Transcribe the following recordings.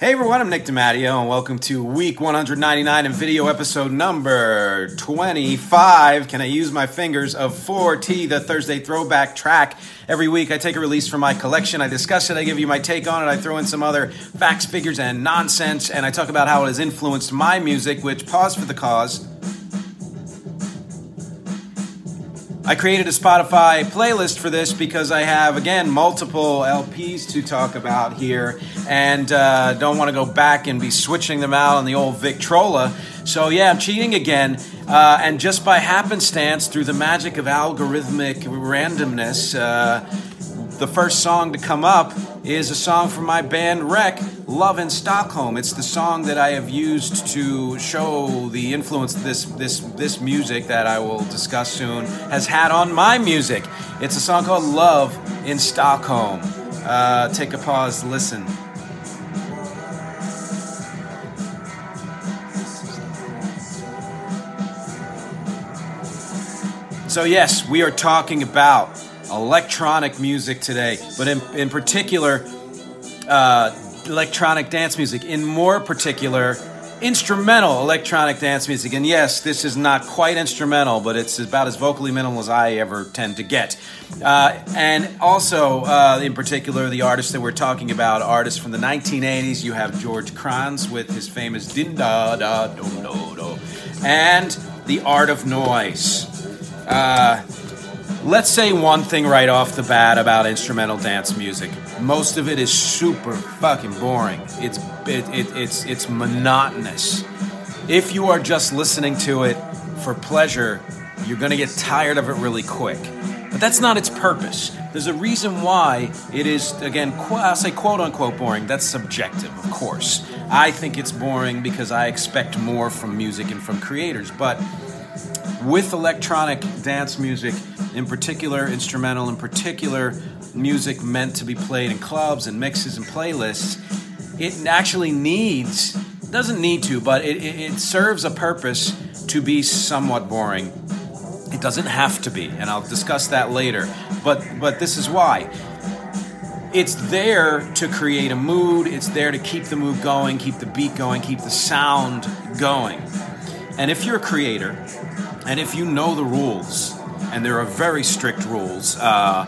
Hey everyone, I'm Nick DiMatteo, and welcome to week 199 and video episode number 25. Can I use my fingers of 4T, the Thursday throwback track? Every week I take a release from my collection, I discuss it, I give you my take on it, I throw in some other facts, figures, and nonsense, and I talk about how it has influenced my music, which, pause for the cause, I created a Spotify playlist for this because I have, again, multiple LPs to talk about here and uh, don't want to go back and be switching them out on the old Victrola. So, yeah, I'm cheating again. Uh, and just by happenstance, through the magic of algorithmic randomness, uh, the first song to come up is a song from my band Wreck, Love in Stockholm. It's the song that I have used to show the influence this this this music that I will discuss soon has had on my music. It's a song called Love in Stockholm. Uh, take a pause, listen. So, yes, we are talking about electronic music today, but in, in particular, uh, electronic dance music. In more particular, instrumental electronic dance music. And yes, this is not quite instrumental, but it's about as vocally minimal as I ever tend to get. Uh, and also, uh, in particular, the artists that we're talking about, artists from the 1980s, you have George Kranz with his famous Din Da Da Do Do Do, and The Art of Noise. Uh, Let's say one thing right off the bat about instrumental dance music. Most of it is super fucking boring. It's it, it, it's it's monotonous. If you are just listening to it for pleasure, you're going to get tired of it really quick. But that's not its purpose. There's a reason why it is again qu- I'll say quote unquote boring. That's subjective, of course. I think it's boring because I expect more from music and from creators, but with electronic dance music, in particular, instrumental, in particular, music meant to be played in clubs and mixes and playlists, it actually needs, doesn't need to, but it, it, serves a purpose to be somewhat boring. It doesn't have to be, and I'll discuss that later. But but this is why. It's there to create a mood, it's there to keep the mood going, keep the beat going, keep the sound going. And if you're a creator, and if you know the rules, and there are very strict rules, uh,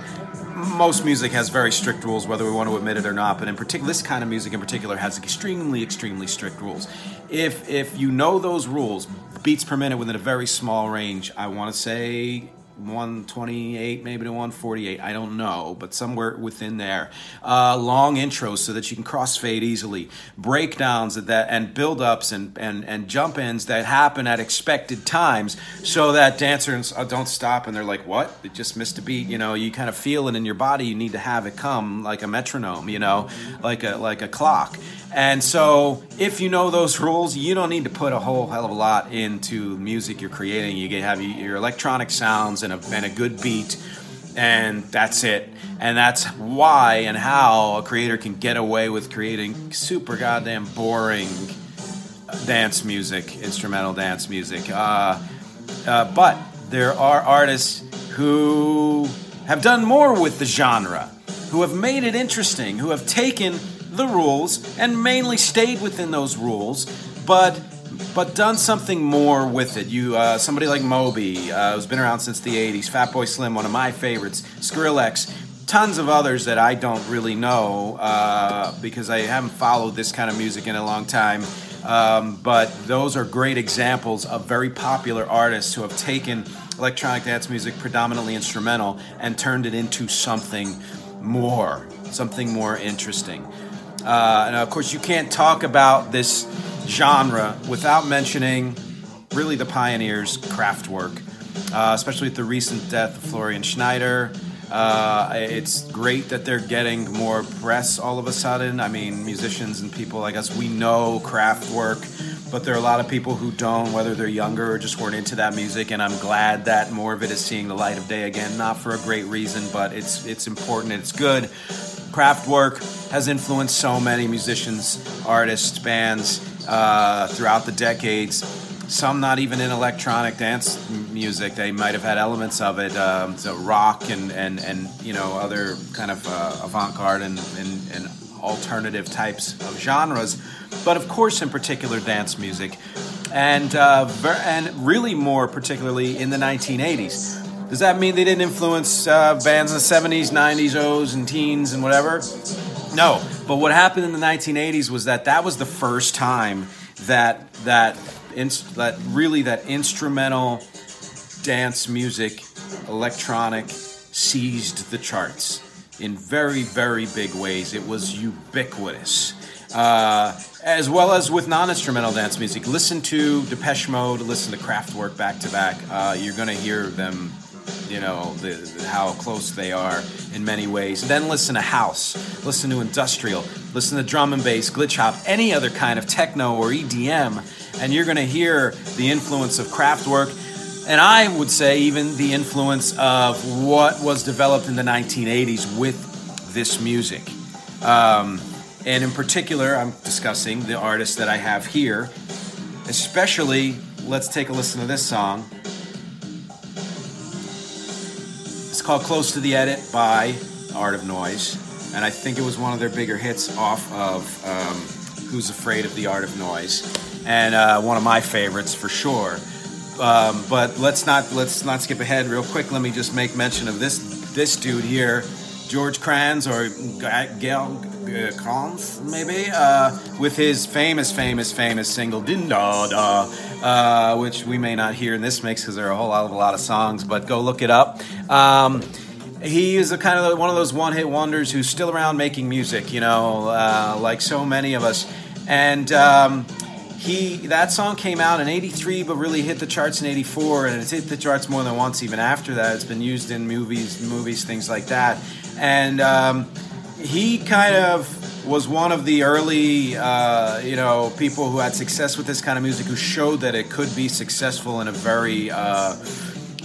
most music has very strict rules, whether we want to admit it or not. But in particular, this kind of music in particular has extremely, extremely strict rules. If if you know those rules, beats per minute within a very small range, I want to say 128 maybe to 148 i don't know but somewhere within there. Uh, long intros so that you can crossfade easily. Breakdowns that and build-ups and, and, and jump ins that happen at expected times so that dancers uh, don't stop and they're like what? It just missed a beat you know? You kind of feel it in your body. You need to have it come like a metronome you know? Like a like a clock. And so, if you know those rules, you don't need to put a whole hell of a lot into music you're creating. You can have your electronic sounds and a, and a good beat, and that's it. And that's why and how a creator can get away with creating super goddamn boring dance music, instrumental dance music. Uh, uh, but there are artists who have done more with the genre, who have made it interesting, who have taken the rules and mainly stayed within those rules, but but done something more with it. You uh, somebody like Moby, uh, who's been around since the '80s, Fatboy Slim, one of my favorites, Skrillex. tons of others that I don't really know uh, because I haven't followed this kind of music in a long time. Um, but those are great examples of very popular artists who have taken electronic dance music, predominantly instrumental, and turned it into something more, something more interesting. Uh, and of course, you can't talk about this genre without mentioning really the pioneers, Kraftwerk, uh, especially with the recent death of Florian Schneider. Uh, it's great that they're getting more press all of a sudden. I mean, musicians and people, I guess we know Kraftwerk, but there are a lot of people who don't, whether they're younger or just weren't into that music. And I'm glad that more of it is seeing the light of day again. Not for a great reason, but it's it's important. It's good. Kraftwerk has influenced so many musicians, artists, bands uh, throughout the decades some not even in electronic dance music. They might have had elements of it, um, so rock and, and, and you know other kind of uh, avant-garde and, and, and alternative types of genres, but of course in particular dance music, and uh, ver- and really more particularly in the 1980s. Does that mean they didn't influence uh, bands in the 70s, 90s, O's, and teens and whatever? No, but what happened in the 1980s was that that was the first time that that that really that instrumental dance music, electronic, seized the charts in very, very big ways. It was ubiquitous. Uh, as well as with non-instrumental dance music. Listen to Depeche Mode, listen to Kraftwerk back to back. Uh, you're going to hear them, you know, the, the, how close they are in many ways. Then listen to house, listen to industrial, listen to drum and bass, glitch hop, any other kind of techno or EDM and you're going to hear the influence of Kraftwerk, and I would say even the influence of what was developed in the 1980s with this music. Um, and in particular, I'm discussing the artists that I have here. Especially, let's take a listen to this song. It's called Close to the Edit by Art of Noise. And I think it was one of their bigger hits off of um, Who's Afraid of the Art of Noise and uh, one of my favorites for sure. Um, but let's not let's not skip ahead real quick. Let me just make mention of this this dude here, George Kranz or Kranz, maybe, uh, with his famous, famous, famous single "Din Da Da," uh, which we may not hear in this mix because there are a whole lot of a lot of songs. But go look it up. Um, he is a kind of one of those one-hit wonders who's still around making music. You know, uh, like so many of us, and. Um, he that song came out in 83 but really hit the charts in 84 and it's hit the charts more than once even after that it's been used in movies movies things like that and um, he kind of was one of the early uh, you know people who had success with this kind of music who showed that it could be successful in a very uh,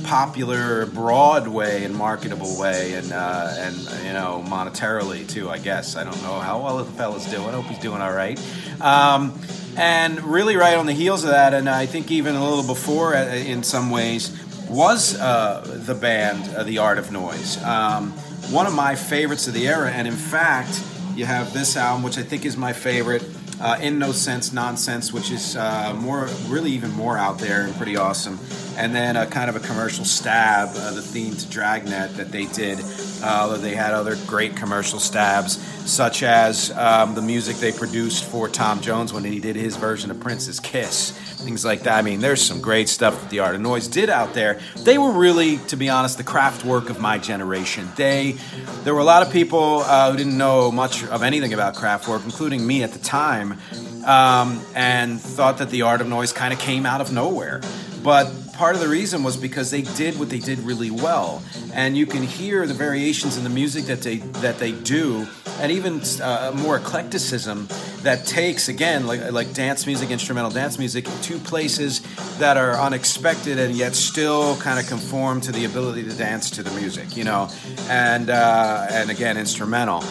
popular, broad way and marketable way, and uh, and you know monetarily too. I guess I don't know how well the fella's doing. I hope he's doing all right. Um, and really, right on the heels of that, and I think even a little before, uh, in some ways, was uh, the band uh, The Art of Noise. Um, one of my favorites of the era, and in fact, you have this album, which I think is my favorite. Uh, in no sense nonsense which is uh, more really even more out there and pretty awesome and then a kind of a commercial stab uh, the theme to dragnet that they did uh, they had other great commercial stabs such as um, the music they produced for Tom Jones when he did his version of Prince's Kiss, things like that. I mean, there's some great stuff that the Art of Noise did out there. They were really, to be honest, the Kraftwerk of my generation. They, there were a lot of people uh, who didn't know much of anything about Kraftwerk, including me at the time, um, and thought that the Art of Noise kind of came out of nowhere. But part of the reason was because they did what they did really well, and you can hear the variations in the music that they that they do, and even uh, more eclecticism that takes again like like dance music, instrumental dance music, to places that are unexpected and yet still kind of conform to the ability to dance to the music, you know, and uh, and again instrumental.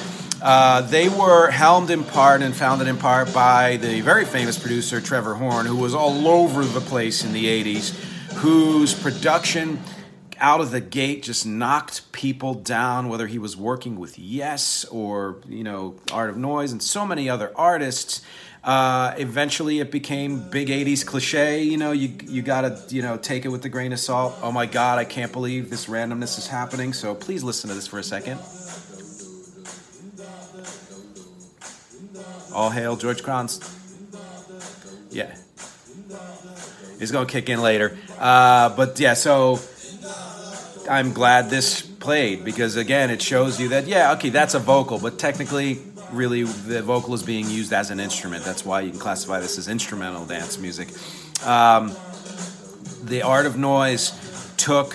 Uh, they were helmed in part and founded in part by the very famous producer Trevor Horn, who was all over the place in the 80s whose production out of the gate just knocked people down whether he was working with yes or you know art of noise and so many other artists. Uh, eventually it became big 80s cliche you know you, you gotta you know take it with a grain of salt. Oh my god i can't believe this randomness is happening. So please listen to this for a second All hail George Kranz. Yeah. He's going to kick in later. Uh, but yeah, so I'm glad this played because again, it shows you that, yeah, okay, that's a vocal, but technically, really, the vocal is being used as an instrument. That's why you can classify this as instrumental dance music. Um, the art of noise took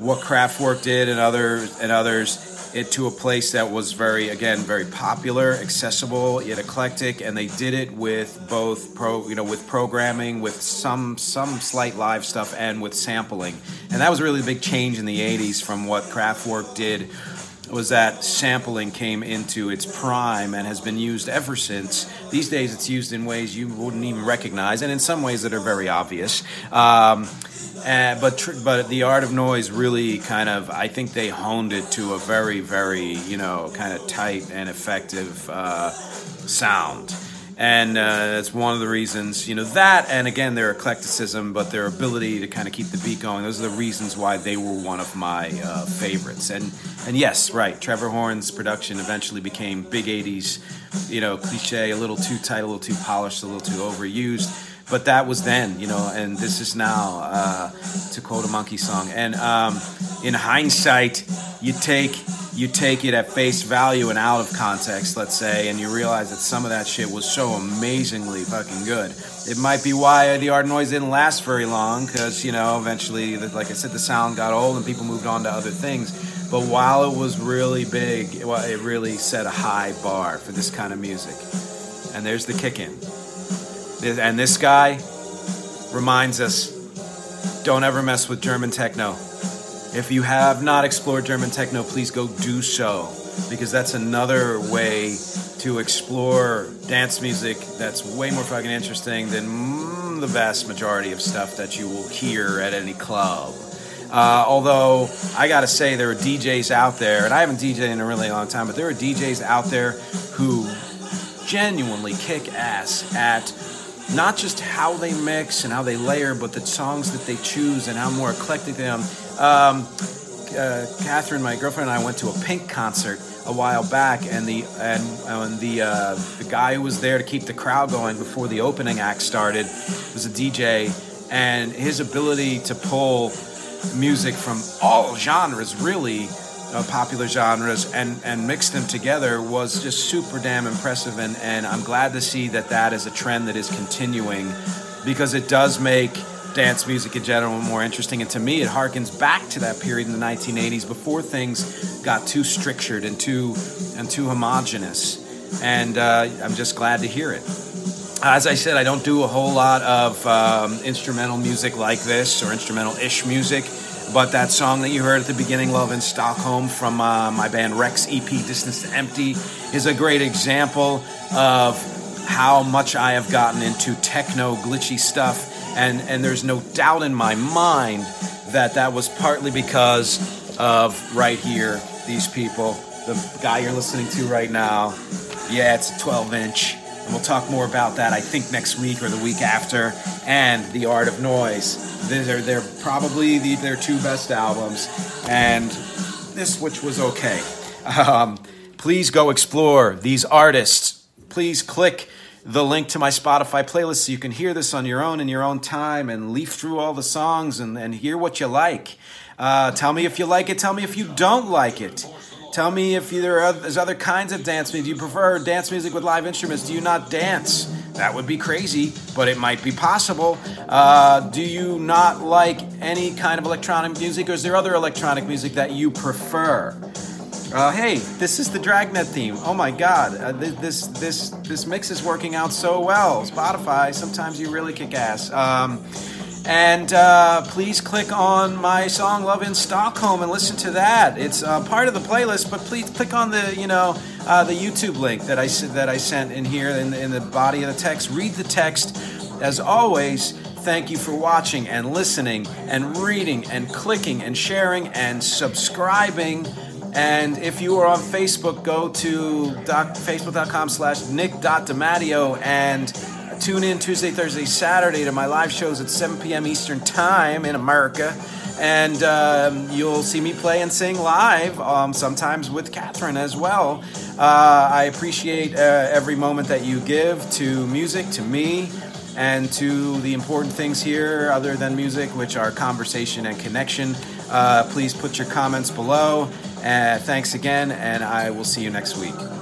what Kraftwerk did and other and others it to a place that was very again very popular accessible yet eclectic and they did it with both pro you know with programming with some some slight live stuff and with sampling and that was really a big change in the 80s from what Kraftwerk did was that sampling came into its prime and has been used ever since. These days, it's used in ways you wouldn't even recognize, and in some ways that are very obvious. Um, uh, but tr- but the art of noise really kind of I think they honed it to a very very you know kind of tight and effective uh, sound, and uh, that's one of the reasons you know that and again their eclecticism, but their ability to kind of keep the beat going. Those are the reasons why they were one of my uh, favorites. And and yes, right, Trevor Horn's production eventually became big '80s, you know, cliche, a little too tight, a little too polished, a little too overused but that was then, you know, and this is now, uh, to quote a Monkees song. And um, in hindsight, you take you take it at face value and out of context, let's say, and you realize that some of that shit was so amazingly fucking good. It might be why the art noise didn't last very long, because you know, eventually, like I said, the sound got old and people moved on to other things. But while it was really big, it really set a high bar for this kind of music. And there's the kick in. And this guy reminds us don't ever mess with German techno. If you have not explored German techno, please go do so because that's another way to explore dance music that's way more fucking interesting than mm, the vast majority of stuff that you will hear at any club. Uh, although I gotta say, there are DJs out there, and I haven't DJed in a really long time, but there are DJs out there who genuinely kick ass at not just how they mix and how they layer, but the songs that they choose and how more eclectic they are. Um, uh, Catherine, my girlfriend, and I went to a Pink concert a while back, and the and, and the uh, the guy who was there to keep the crowd going before the opening act started was a DJ, and his ability to pull music from all genres really uh, popular genres and, and mix them together was just super damn impressive. And, and I'm glad to see that that is a trend that is continuing because it does make dance music in general more interesting. And to me, it harkens back to that period in the 1980s before things got too strictured and too, and too homogenous. And uh, I'm just glad to hear it. As I said, I don't do a whole lot of um, instrumental music like this or instrumental ish music. But that song that you heard at the beginning, Love in Stockholm, from uh, my band Rex EP Distance to Empty, is a great example of how much I have gotten into techno glitchy stuff. And, and there's no doubt in my mind that that was partly because of right here, these people. The guy you're listening to right now, yeah, it's a 12 inch. And we'll talk more about that, I think, next week or the week after. And The Art of Noise they're, they're probably the, their two best albums, and this, which was okay. Um, please go explore these artists. Please click the link to my Spotify playlist so you can hear this on your own in your own time and leaf through all the songs and, and hear what you like. Uh, tell me if you like it. Tell me if you don't like it. Tell me if there are other kinds of dance music. Do you prefer dance music with live instruments? Do you not dance? That would be crazy, but it might be possible. Uh, do you not like any kind of electronic music, or is there other electronic music that you prefer? Uh, hey, this is the Dragnet theme. Oh my God, uh, this this this mix is working out so well. Spotify, sometimes you really kick ass. Um, and uh, please click on my song "Love in Stockholm" and listen to that. It's uh, part of the playlist, but please click on the you know uh, the YouTube link that I that I sent in here in, in the body of the text. Read the text. As always, thank you for watching and listening and reading and clicking and sharing and subscribing. And if you are on Facebook, go to facebook.com slash nick.dimatteo and tune in Tuesday, Thursday, Saturday to my live shows at 7 p.m. Eastern Time in America And um, you'll see me play and sing live, um, sometimes with Catherine as well. Uh, I appreciate uh, every moment that you give to music, to me, and to the important things here other than music, which are conversation and connection. Uh, please put your comments below. Uh, thanks again, and I will see you next week.